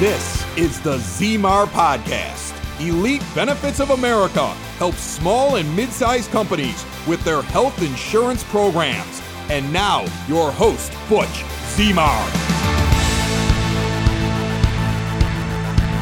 This is the Zmar Podcast. Elite Benefits of America helps small and mid sized companies with their health insurance programs. And now, your host, Butch Zmar.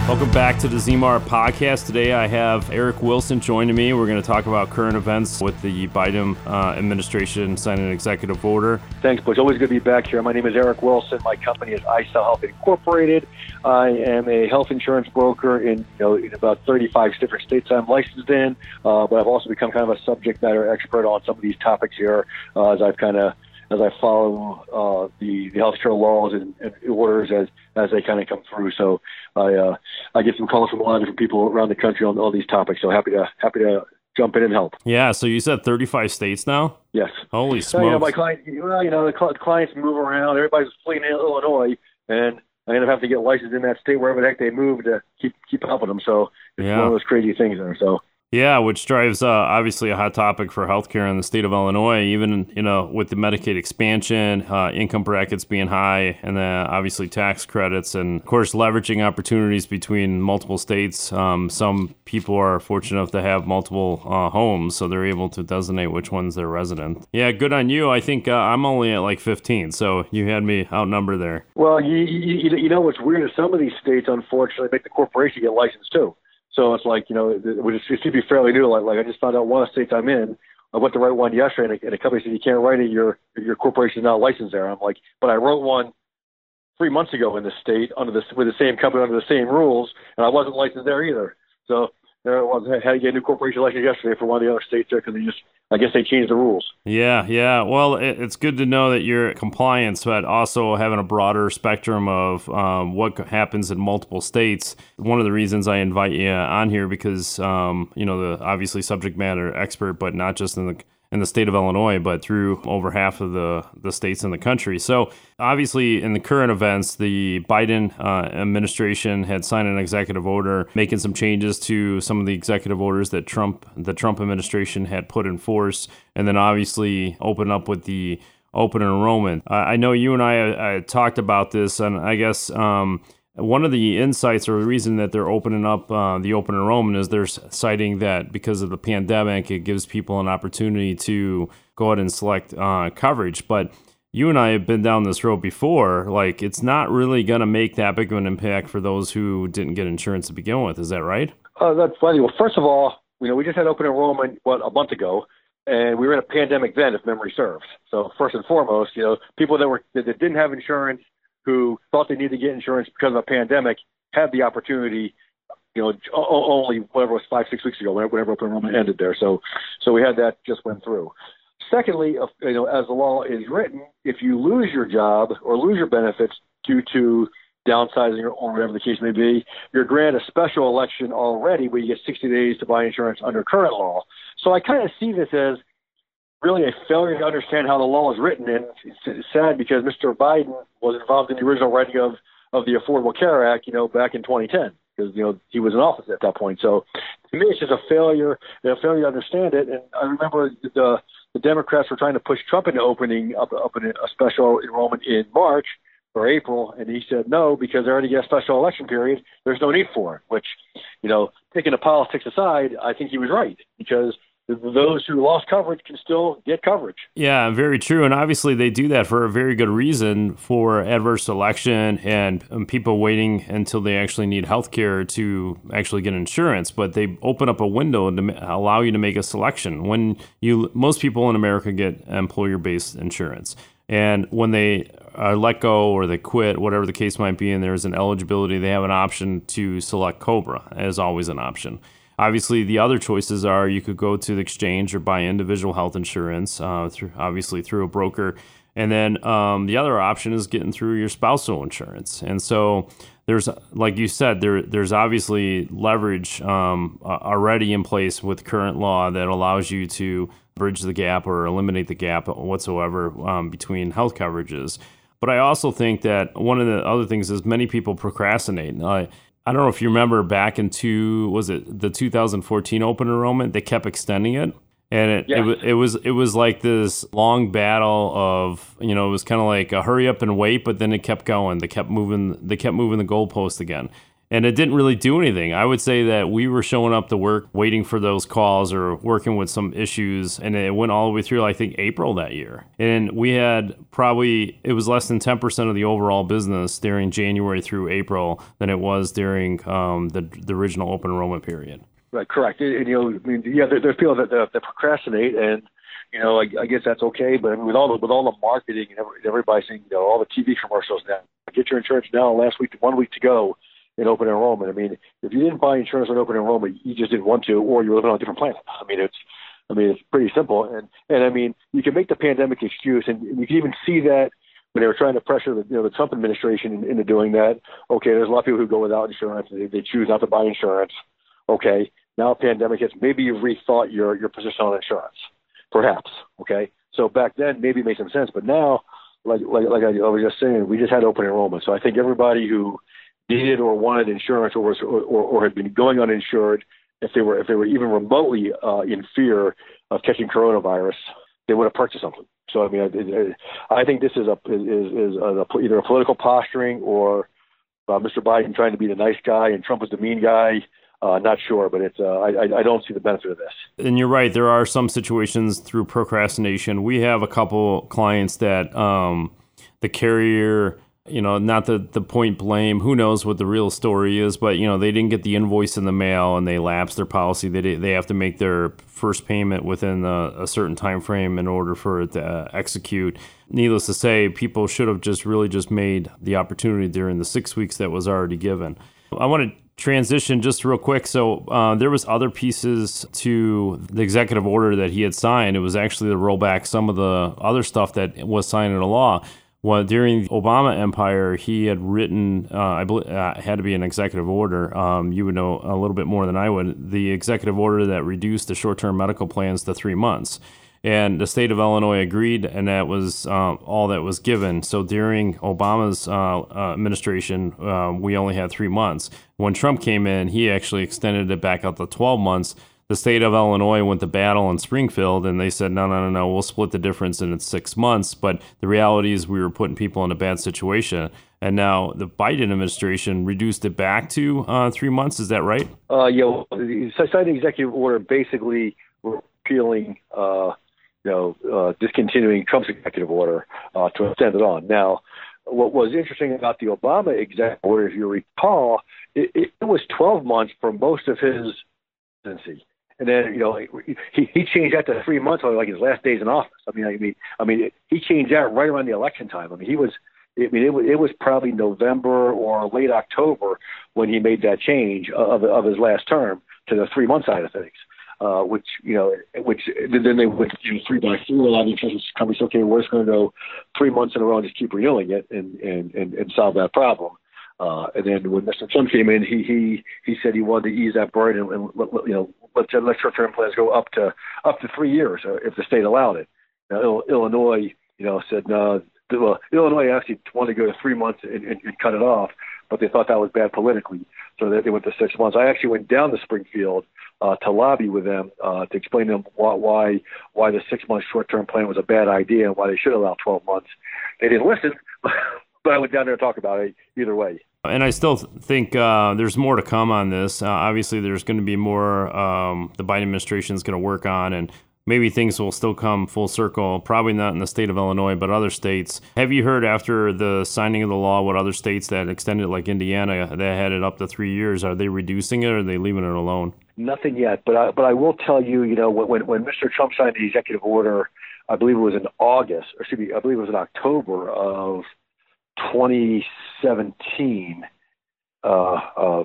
Welcome back to the Zmar podcast. Today I have Eric Wilson joining me. We're going to talk about current events with the Biden uh, administration signing an executive order. Thanks, Butch. Always good to be back here. My name is Eric Wilson. My company is iSell Health Incorporated. I am a health insurance broker in, you know, in about 35 different states I'm licensed in, uh, but I've also become kind of a subject matter expert on some of these topics here uh, as I've kind of as I follow uh, the the healthcare laws and, and, orders as as they kind of come through. So I uh, I get some calls from a lot of different people around the country on all these topics. So happy to happy to jump in and help. Yeah. So you said 35 states now. Yes. Holy smokes! So, you know, my client, well, you know, the clients move around. Everybody's fleeing Illinois, and I end up having to get licensed in that state wherever the heck they move to keep keep helping them. So it's yeah. one of those crazy things there. So yeah, which drives uh, obviously a hot topic for healthcare in the state of Illinois. Even you know with the Medicaid expansion, uh, income brackets being high, and then obviously tax credits, and of course leveraging opportunities between multiple states. Um, some people are fortunate enough to have multiple uh, homes, so they're able to designate which one's their resident. Yeah, good on you. I think uh, I'm only at like 15, so you had me outnumbered there. Well, you, you, you know what's weird is some of these states unfortunately make the corporation get licensed too. So it's like, you know, it, it seems to be fairly new. Like, like I just found out one of the states I'm in. I went to write one yesterday, and a, and a company said you can't write it. Your your corporation is not licensed there. I'm like, but I wrote one three months ago in the state under the with the same company under the same rules, and I wasn't licensed there either. So there it was. Had to get a new corporation license yesterday for one of the other states there because they just, I guess they changed the rules. Yeah, yeah. Well, it, it's good to know that you're compliance, but also having a broader spectrum of um, what happens in multiple states. One of the reasons I invite you on here because, um, you know, the obviously subject matter expert, but not just in the in the state of Illinois, but through over half of the, the states in the country. So, obviously, in the current events, the Biden uh, administration had signed an executive order making some changes to some of the executive orders that Trump the Trump administration had put in force, and then obviously open up with the open enrollment. I know you and I, I talked about this, and I guess. Um, one of the insights or the reason that they're opening up uh, the open enrollment is they're citing that because of the pandemic, it gives people an opportunity to go ahead and select uh, coverage. But you and I have been down this road before. Like, it's not really going to make that big of an impact for those who didn't get insurance to begin with. Is that right? Uh, that's funny. Well, first of all, you know, we just had open enrollment what a month ago, and we were in a pandemic then, if memory serves. So first and foremost, you know, people that were that didn't have insurance who thought they needed to get insurance because of a pandemic had the opportunity, you know, only whatever was five, six weeks ago, whenever open enrollment ended there. So, so we had that just went through. Secondly, you know, as the law is written, if you lose your job or lose your benefits due to downsizing or whatever the case may be, you're granted a special election already where you get 60 days to buy insurance under current law. So I kind of see this as really a failure to understand how the law is written. And it's sad because Mr. Biden was involved in the original writing of, of the Affordable Care Act, you know, back in 2010, because, you know, he was in office at that point. So to me, it's just a failure, a failure to understand it. And I remember the, the Democrats were trying to push Trump into opening up, up a special enrollment in March or April, and he said no because they already get a special election period. There's no need for it. Which, you know, taking the politics aside, I think he was right because those who lost coverage can still get coverage. Yeah, very true. And obviously, they do that for a very good reason for adverse selection and, and people waiting until they actually need health care to actually get insurance. But they open up a window to allow you to make a selection. When you, most people in America get employer based insurance. And when they are let go or they quit, whatever the case might be, and there's an eligibility, they have an option to select COBRA as always an option. Obviously, the other choices are you could go to the exchange or buy individual health insurance, uh, through obviously through a broker, and then um, the other option is getting through your spousal insurance. And so there's, like you said, there there's obviously leverage um, already in place with current law that allows you to bridge the gap or eliminate the gap whatsoever um, between health coverages. But I also think that one of the other things is many people procrastinate. Uh, I don't know if you remember back into was it the 2014 open enrollment? They kept extending it, and it, yeah. it, it was it was like this long battle of you know it was kind of like a hurry up and wait, but then it kept going. They kept moving. They kept moving the goalpost again and it didn't really do anything. I would say that we were showing up to work, waiting for those calls or working with some issues, and it went all the way through, I think, April that year. And we had probably, it was less than 10% of the overall business during January through April than it was during um, the, the original open enrollment period. Right, correct. And, you know, I mean, yeah, there, there's people that, that, that procrastinate, and you know, I, I guess that's okay. But I mean, with all the with all the marketing and everybody saying, you know, all the TV commercials now, get your insurance now. Last week, one week to go in open enrollment. I mean, if you didn't buy insurance on open enrollment, you just didn't want to, or you were living on a different planet. I mean, it's, I mean, it's pretty simple. And and I mean, you can make the pandemic excuse, and you can even see that when they were trying to pressure the you know the Trump administration into doing that. Okay, there's a lot of people who go without insurance. They, they choose not to buy insurance. Okay, now pandemic hits. Maybe you've rethought your your position on insurance, perhaps. Okay, so back then maybe it made some sense, but now. Like, like, like I was just saying, we just had open enrollment. So I think everybody who needed or wanted insurance or was or, or had been going uninsured, if they were if they were even remotely uh, in fear of catching coronavirus, they would have purchased something. So I mean, I, I think this is a is, is a, either a political posturing or uh, Mr. Biden trying to be the nice guy and Trump was the mean guy. Uh, not sure, but it's uh, I, I don't see the benefit of this. And you're right. There are some situations through procrastination. We have a couple clients that um, the carrier you know, not the, the point blame. Who knows what the real story is? But you know, they didn't get the invoice in the mail, and they lapsed their policy. They they have to make their first payment within a, a certain time frame in order for it to uh, execute. Needless to say, people should have just really just made the opportunity during the six weeks that was already given. I want to transition just real quick. So uh, there was other pieces to the executive order that he had signed. It was actually to roll back some of the other stuff that was signed into law well, during the Obama empire, he had written, uh, I believe, uh, had to be an executive order. Um, you would know a little bit more than I would. The executive order that reduced the short-term medical plans to three months, and the state of Illinois agreed, and that was uh, all that was given. So during Obama's uh, uh, administration, uh, we only had three months. When Trump came in, he actually extended it back out to 12 months the state of Illinois went to battle in Springfield and they said, no, no, no, no, we'll split the difference and it's six months. But the reality is we were putting people in a bad situation. And now the Biden administration reduced it back to uh, three months. Is that right? Uh, yeah, the signing executive order basically repealing, uh, you know, uh, discontinuing Trump's executive order uh, to extend it on. Now, what was interesting about the Obama executive order, if you recall, it, it was 12 months for most of his presidency and then you know he he changed that to three months, like his last days in office. I mean, I mean, I mean, he changed that right around the election time. I mean, he was. I mean, it was, it was probably November or late October when he made that change of of his last term to the three month side of things. Uh, which you know, which then they went you know, three by four. A lot of insurance companies, okay, we're just going to go three months in a row and just keep renewing it and and and, and solve that problem. Uh, and then when Mr. Trump came in, he he he said he wanted to ease that burden and you know let let short-term plans go up to up to three years uh, if the state allowed it. Now Illinois, you know, said no. Well, Illinois actually wanted to go to three months and, and, and cut it off, but they thought that was bad politically, so they, they went to six months. I actually went down to Springfield uh, to lobby with them uh, to explain to them why why, why the six month short term plan was a bad idea and why they should allow 12 months. They didn't listen, but I went down there to talk about it either way. And I still think uh, there's more to come on this. Uh, obviously, there's going to be more um, the Biden administration is going to work on, and maybe things will still come full circle. Probably not in the state of Illinois, but other states. Have you heard after the signing of the law what other states that extended, it, like Indiana, that had it up to three years, are they reducing it or are they leaving it alone? Nothing yet, but I, but I will tell you, you know, when when Mr. Trump signed the executive order, I believe it was in August, or excuse me, I believe it was in October of 2017, uh, uh,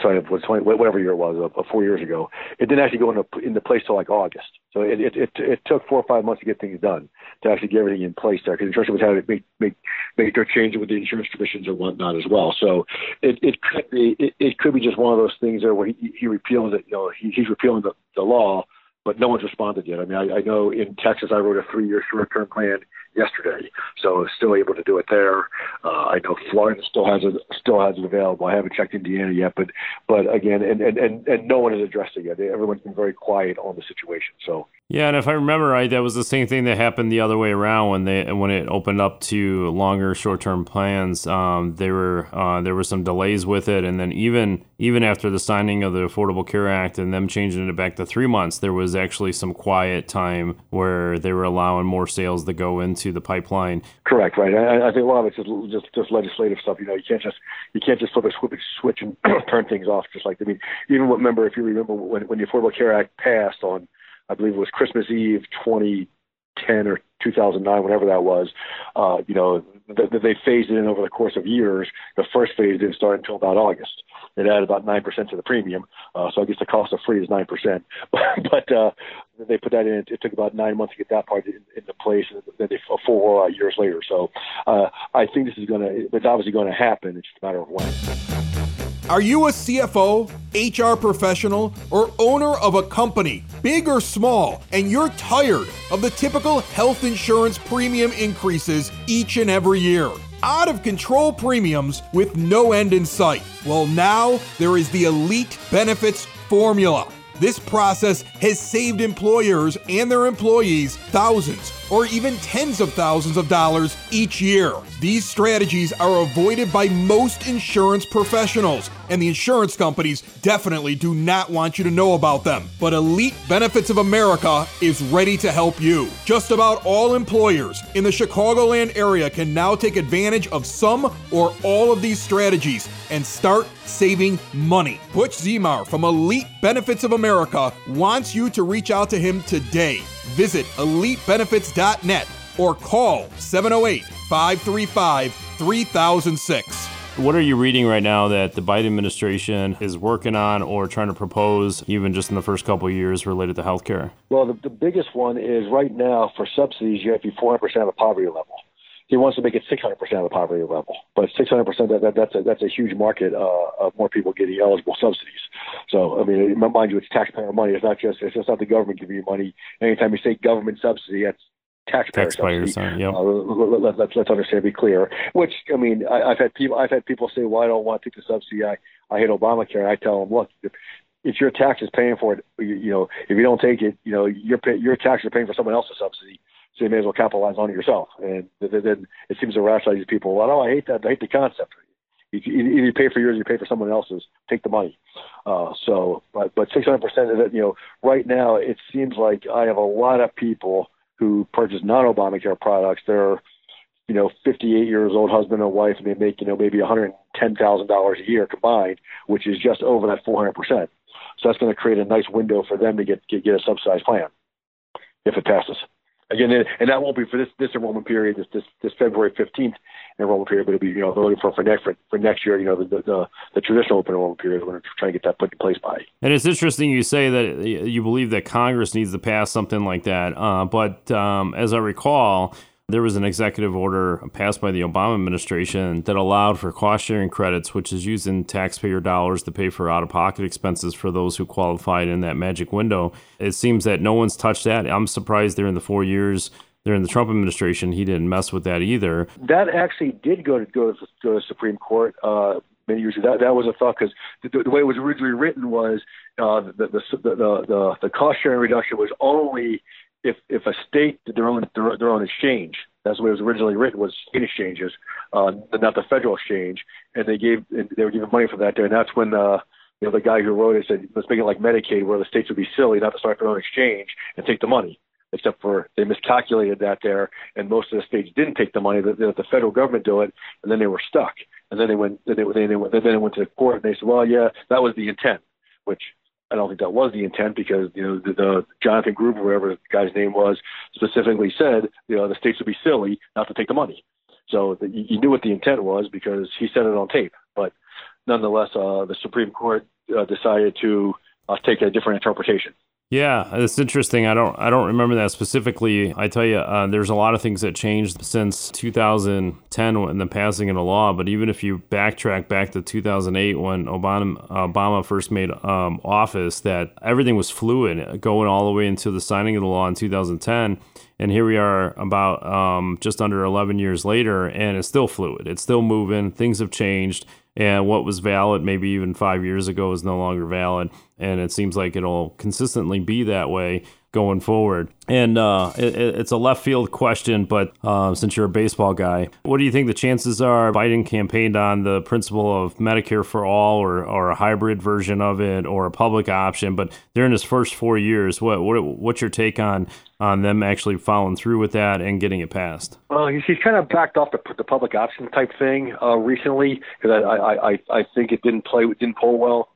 sorry, it was 20, whatever year it was, uh, four years ago. It didn't actually go into into place till like August. So it, it it it took four or five months to get things done to actually get everything in place there because the insurance was having to make make make their changes with the insurance commissions and whatnot as well. So it it could be it, it could be just one of those things there where he, he repeals it. You know, he, he's repealing the, the law, but no one's responded yet. I mean, I, I know in Texas I wrote a three year short term plan yesterday. so still able to do it there. Uh, I know Florida still has it still has it available. I haven't checked Indiana yet, but but again, and and and, and no one has addressed it yet. Everyone's been very quiet on the situation. So yeah, and if I remember right, that was the same thing that happened the other way around when they when it opened up to longer short term plans. Um, there were uh, there were some delays with it, and then even even after the signing of the Affordable Care Act and them changing it back to three months, there was actually some quiet time where they were allowing more sales to go into the pipeline. Correct, right. I, I think a lot of it's just, just just legislative stuff. You know, you can't just you can't just flip a switch and turn things off. Just like I mean, even remember if you remember when when the Affordable Care Act passed on I believe it was Christmas Eve 2010 or 2009, whatever that was. Uh, you know, th- they phased it in over the course of years. The first phase didn't start until about August. It added about nine percent to the premium, uh, so I guess the cost of free is nine percent. but uh, they put that in. It took about nine months to get that part in, into place, and then they a full rollout years later. So uh, I think this is going to. It's obviously going to happen. It's just a matter of when. Are you a CFO, HR professional, or owner of a company, big or small, and you're tired of the typical health insurance premium increases each and every year? Out of control premiums with no end in sight. Well, now there is the Elite Benefits Formula. This process has saved employers and their employees thousands or even tens of thousands of dollars each year. These strategies are avoided by most insurance professionals, and the insurance companies definitely do not want you to know about them. But Elite Benefits of America is ready to help you. Just about all employers in the Chicagoland area can now take advantage of some or all of these strategies and start saving money. Butch Zmar from Elite Benefits of America wants you to reach out to him today. Visit elitebenefits.net or call 708 535 3006. What are you reading right now that the Biden administration is working on or trying to propose, even just in the first couple of years, related to healthcare? Well, the, the biggest one is right now for subsidies, you have to be 400% of the poverty level. He wants to make it 600% of the poverty level, but 600% that, that that's a that's a huge market uh, of more people getting eligible subsidies. So I mean, mind you, it's taxpayer money. It's not just it's just not the government giving you money. Anytime you say government subsidy, that's taxpayer Taxpayers, subsidy. Yep. Uh, let, let, let, let's understand, be clear. Which I mean, I, I've had people I've had people say, "Well, I don't want to take the subsidy. I I hate Obamacare." And I tell them, "Look, if, if your taxes paying for it, you, you know, if you don't take it, you know, your your taxes are paying for someone else's subsidy." So you may as well capitalize on it yourself. And then it seems to rationalize people. Well, no, I hate that. I hate the concept. Either you pay for yours, you pay for someone else's. Take the money. Uh, so, but but 600 percent of it, you know, right now it seems like I have a lot of people who purchase non-Obamacare products. They're you know, 58 years old husband and wife, and they make, you know, maybe $110,000 a year combined, which is just over that 400%. So that's going to create a nice window for them to get, get, get a subsidized plan if it passes again, and that won't be for this this enrollment period, this this, this February fifteenth enrollment period, but it'll be you know voting for for next for, for next year. You know, the, the the traditional open enrollment period. We're going to try to get that put in place by. And it's interesting you say that you believe that Congress needs to pass something like that, uh, but um, as I recall there was an executive order passed by the Obama administration that allowed for cost sharing credits, which is using taxpayer dollars to pay for out of pocket expenses for those who qualified in that magic window. It seems that no one's touched that. I'm surprised during the four years during the Trump administration, he didn't mess with that either. That actually did go to go to, go to the Supreme Court. Uh, many years ago. That that was a thought because the, the, way it was originally written was uh, the, the, the the the cost sharing reduction was only if if a state did their own their, their own exchange, that's the way it was originally written was state exchanges, uh, not the federal exchange, and they gave and they were giving money for that there, and that's when uh, you know the guy who wrote it said let's make it like Medicaid, where the states would be silly not to start their own exchange and take the money. Except for they miscalculated that there, and most of the states didn't take the money. That the, the federal government do it, and then they were stuck. And then they went, then they, then they went, then they went to the court, and they said, well, yeah, that was the intent, which I don't think that was the intent because you know the, the Jonathan Gruber, whatever the guy's name was, specifically said you know the states would be silly not to take the money. So the, you knew what the intent was because he said it on tape. But nonetheless, uh, the Supreme Court uh, decided to uh, take a different interpretation. Yeah, it's interesting. I don't I don't remember that specifically. I tell you, uh, there's a lot of things that changed since 2010 when the passing of the law. But even if you backtrack back to 2008 when Obama Obama first made um, office, that everything was fluid going all the way into the signing of the law in 2010. And here we are about um, just under 11 years later, and it's still fluid. It's still moving. Things have changed. And what was valid maybe even five years ago is no longer valid. And it seems like it'll consistently be that way going forward. And uh, it, it's a left field question, but uh, since you're a baseball guy, what do you think the chances are Biden campaigned on the principle of Medicare for all or, or a hybrid version of it or a public option? But during his first four years, what, what what's your take on on them actually following through with that and getting it passed? Well, he's, he's kind of backed off the, the public option type thing uh, recently because I, I, I, I think it didn't play, didn't pull well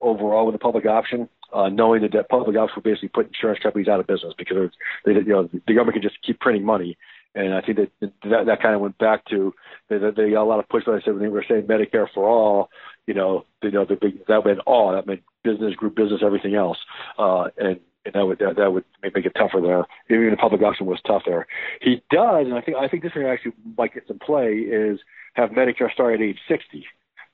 overall with the public option uh, knowing that, that public office will basically put insurance companies out of business because they, you know, the government can just keep printing money. And I think that that, that kind of went back to that they got a lot of pushback. I said when they were saying Medicare for all, you know, you know, the big, that meant all. That meant business, group business, everything else. Uh, and and that would that, that would make it tougher there. Even the public option was tough there. He does, and I think I think this one actually might get some play is have Medicare start at age 60.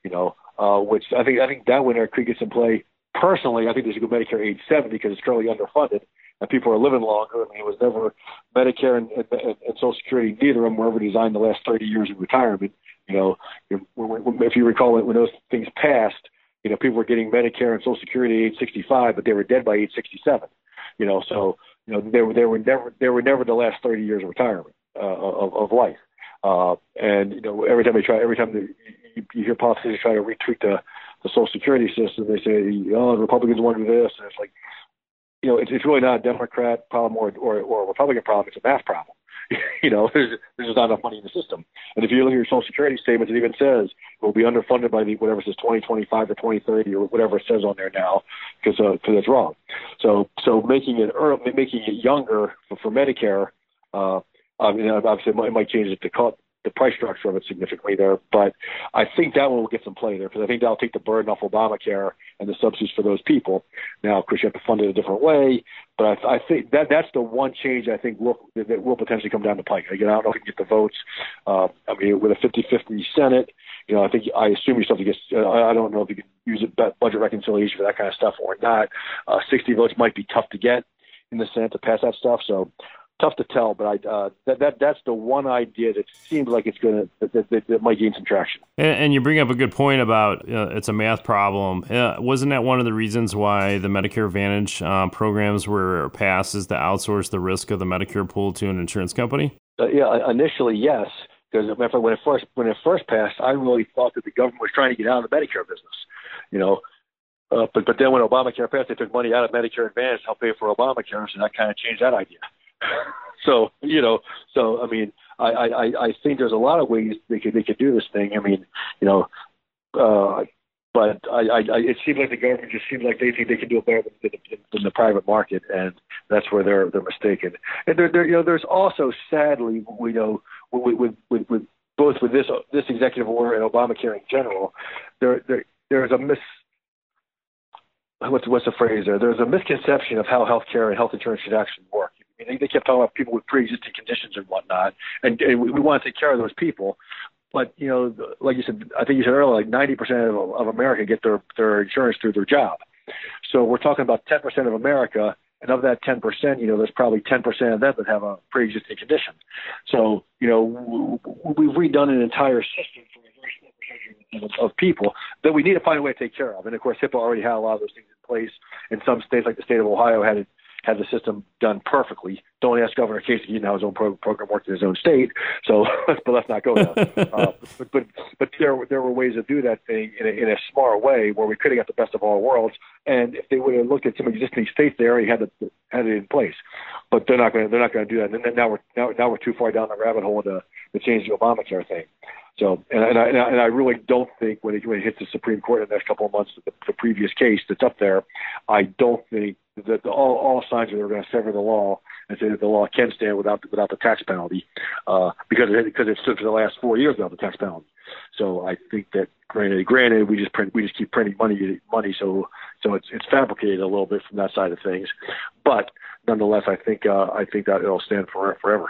You know, uh, which I think I think that winner could get some play personally, I think they should go Medicare age 70 because it's currently underfunded and people are living longer. I mean, it was never Medicare and, and, and Social Security, neither of them were ever designed the last 30 years of retirement. You know, if you recall when those things passed, you know, people were getting Medicare and Social Security at age 65, but they were dead by age 67. You know, so you know they were they were never they were never the last 30 years of retirement uh, of, of life. Uh, and you know, every time they try, every time they, you, you hear politicians try to retweet the the Social Security system. They say, oh, Republicans want to do this, and it's like, you know, it's, it's really not a Democrat problem or, or or a Republican problem. It's a math problem. you know, there's there's just not enough money in the system. And if you look at your Social Security statement, it even says it will be underfunded by the whatever it says 2025 or 2030 or whatever it says on there now, because uh, cause it's wrong. So so making it early, making it younger for, for Medicare. Uh, I mean, obviously, it might, it might change it to cut the price structure of it significantly there. But I think that one will get some play there because I think that'll take the burden off Obamacare and the subsidies for those people. Now, of course, you have to fund it a different way, but I, I think that that's the one change I think will that will potentially come down the pike. Again, I don't know if we can get the votes. Uh, I mean, with a 50-50 Senate, you know, I think I assume you still have to get. Uh, I don't know if you can use a budget reconciliation for that kind of stuff or not. Uh, 60 votes might be tough to get in the Senate to pass that stuff. So tough to tell, but I uh, that, that that's the one idea that seems like it's going to that, that, that, might gain some traction. And, and, you bring up a good point about uh, it's a math problem. Uh, wasn't that one of the reasons why the Medicare Advantage uh, programs were passed is to outsource the risk of the Medicare pool to an insurance company? Uh, yeah, initially yes. Because when it first when it first passed, I really thought that the government was trying to get out of the Medicare business. You know, uh, but but then when Obamacare passed, they took money out of Medicare Advantage to help pay for Obamacare, so that kind of changed that idea. so you know, so I mean, I, I I think there's a lot of ways they could they could do this thing. I mean, you know, uh, but I, I, I it seems like the government just seems like they think they can do it better than, than, than the private market, and that's where they're they're mistaken. And there, there you know, there's also sadly, we know with with, with both with this this executive order and Obamacare in general, there there there is a mis what's what's the phrase there? There's a misconception of how healthcare and health insurance should actually work. Mean, they, they kept talking about people with pre-existing conditions and whatnot, and, and we, we want to take care of those people. But you know, like you said, I think you said earlier, like 90% of, of America get their their insurance through their job. So we're talking about 10% of America, and of that 10%, you know, there's probably 10% of them that have a pre-existing condition. So you know, we've redone an entire system for of people that we need to find a way to take care of. And of course, HIPAA already had a lot of those things in place. In some states, like the state of Ohio, had it had the system done perfectly. Don't ask Governor Kasich; he now his own pro- program worked in his own state. So, but let's not go there. uh, but but but there there were ways to do that thing in a, in a smart way where we could have got the best of all worlds. And if they would have looked at some existing states, they already had it had it in place. But they're not going to they're not going to do that. And then now we're now now we're too far down the rabbit hole to to change the Obamacare thing. So, and, and, I, and I really don't think when it, when it hits the Supreme Court in the next couple of months, the, the previous case that's up there, I don't think that the, all, all signs are going to sever the law and say that the law can stand without without the tax penalty, uh, because it, because it stood for the last four years without the tax penalty. So I think that granted, granted, we just print we just keep printing money money, so so it's it's fabricated a little bit from that side of things, but nonetheless, I think uh, I think that it'll stand for forever.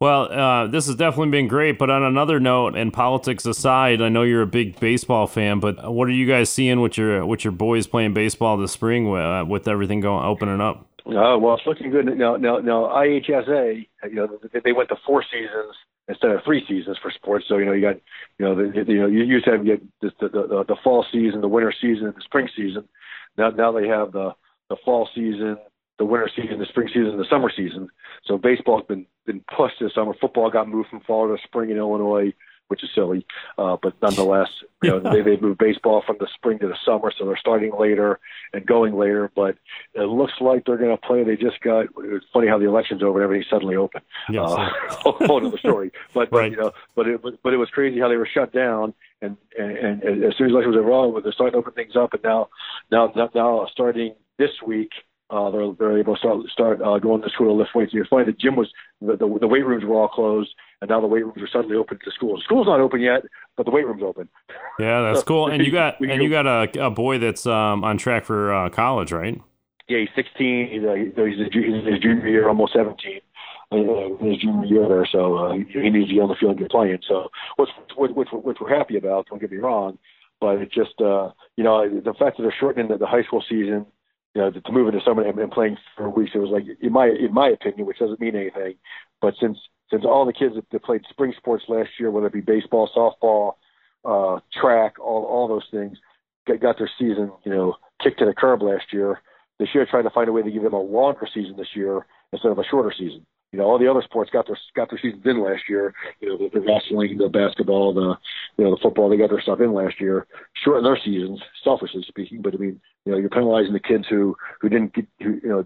Well, uh, this has definitely been great. But on another note, and politics aside, I know you're a big baseball fan. But what are you guys seeing with your with your boys playing baseball this spring with, uh, with everything going opening up? Uh, well, it's looking good now. Now, now IHSA, you know, they went to four seasons instead of three seasons for sports. So you know, you got, you know, the, you know, you used to have you get the, the the fall season, the winter season, the spring season. Now, now they have the the fall season, the winter season, the spring season, the summer season. So baseball's been been pushed this summer. Football got moved from fall to spring in Illinois which is silly. Uh, but nonetheless, you know, they, they moved baseball from the spring to the summer, so they're starting later and going later. But it looks like they're going to play. They just got. It's funny how the election's over and everything suddenly open. Yes. Uh, whole other story. But, right. but you know, but it but it was crazy how they were shut down. And, and, and as soon as elections were over, they're starting to open things up. And now, now, now, starting this week, uh, they're they're able to start start uh, going to school to lift weights. You're funny the gym was the, the the weight rooms were all closed, and now the weight rooms are suddenly open to school. School's not open yet, but the weight room's open. Yeah, that's so, cool. And you got and you got a, a boy that's um, on track for uh, college, right? Yeah, he's 16. He's, uh, he's, he's his junior year, almost 17. Uh, his junior year there, so uh, he needs to get on the field and get playing. So, which, which, which, which we're happy about. Don't get me wrong, but it just uh, you know the fact that they're shortening the, the high school season you know, to, move into summer and, and playing for weeks, it was like, in my in my opinion, which doesn't mean anything, but since since all the kids that played spring sports last year, whether it be baseball, softball, uh, track, all all those things, got, got their season, you know, kicked to the curb last year. This year, tried to find a way to give them a longer season this year instead of a shorter season. You know, all the other sports got their got their seasons in last year. You know, the, the wrestling, the basketball, the you know the football, they got their stuff in last year. Shorten their seasons, selfishly speaking. But I mean, you know, you're penalizing the kids who who didn't get, who, you know,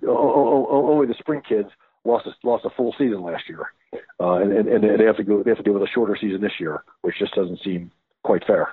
only the spring kids lost a, lost a full season last year, uh, and, and and they have to go they have to deal with a shorter season this year, which just doesn't seem quite fair.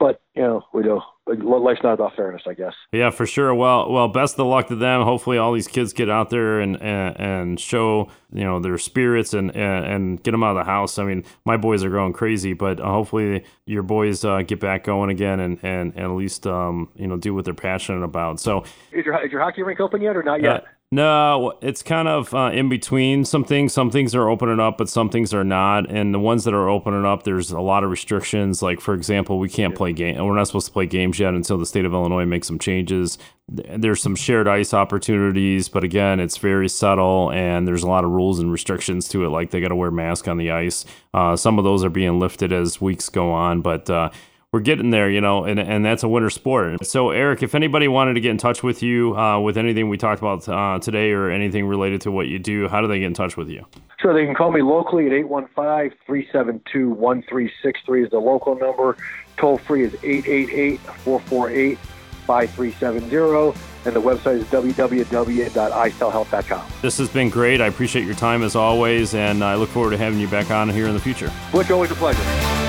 But you know, we know life's not about fairness, I guess. Yeah, for sure. Well, well, best of luck to them. Hopefully, all these kids get out there and and, and show you know their spirits and, and, and get them out of the house. I mean, my boys are going crazy, but hopefully your boys uh, get back going again and and, and at least um, you know do what they're passionate about. So, is your is your hockey rink open yet or not yet? Uh, no, it's kind of uh, in between. Some things, some things are opening up, but some things are not. And the ones that are opening up, there's a lot of restrictions. Like for example, we can't play game. We're not supposed to play games yet until the state of Illinois makes some changes. There's some shared ice opportunities, but again, it's very subtle, and there's a lot of rules and restrictions to it. Like they got to wear mask on the ice. Uh, some of those are being lifted as weeks go on, but. Uh, we're getting there, you know, and, and that's a winter sport. So, Eric, if anybody wanted to get in touch with you uh, with anything we talked about uh, today or anything related to what you do, how do they get in touch with you? Sure, they can call me locally at 815 372 1363 is the local number. Toll free is 888 448 5370 and the website is www.isellhealth.com. This has been great. I appreciate your time as always, and I look forward to having you back on here in the future. Butch, always a pleasure.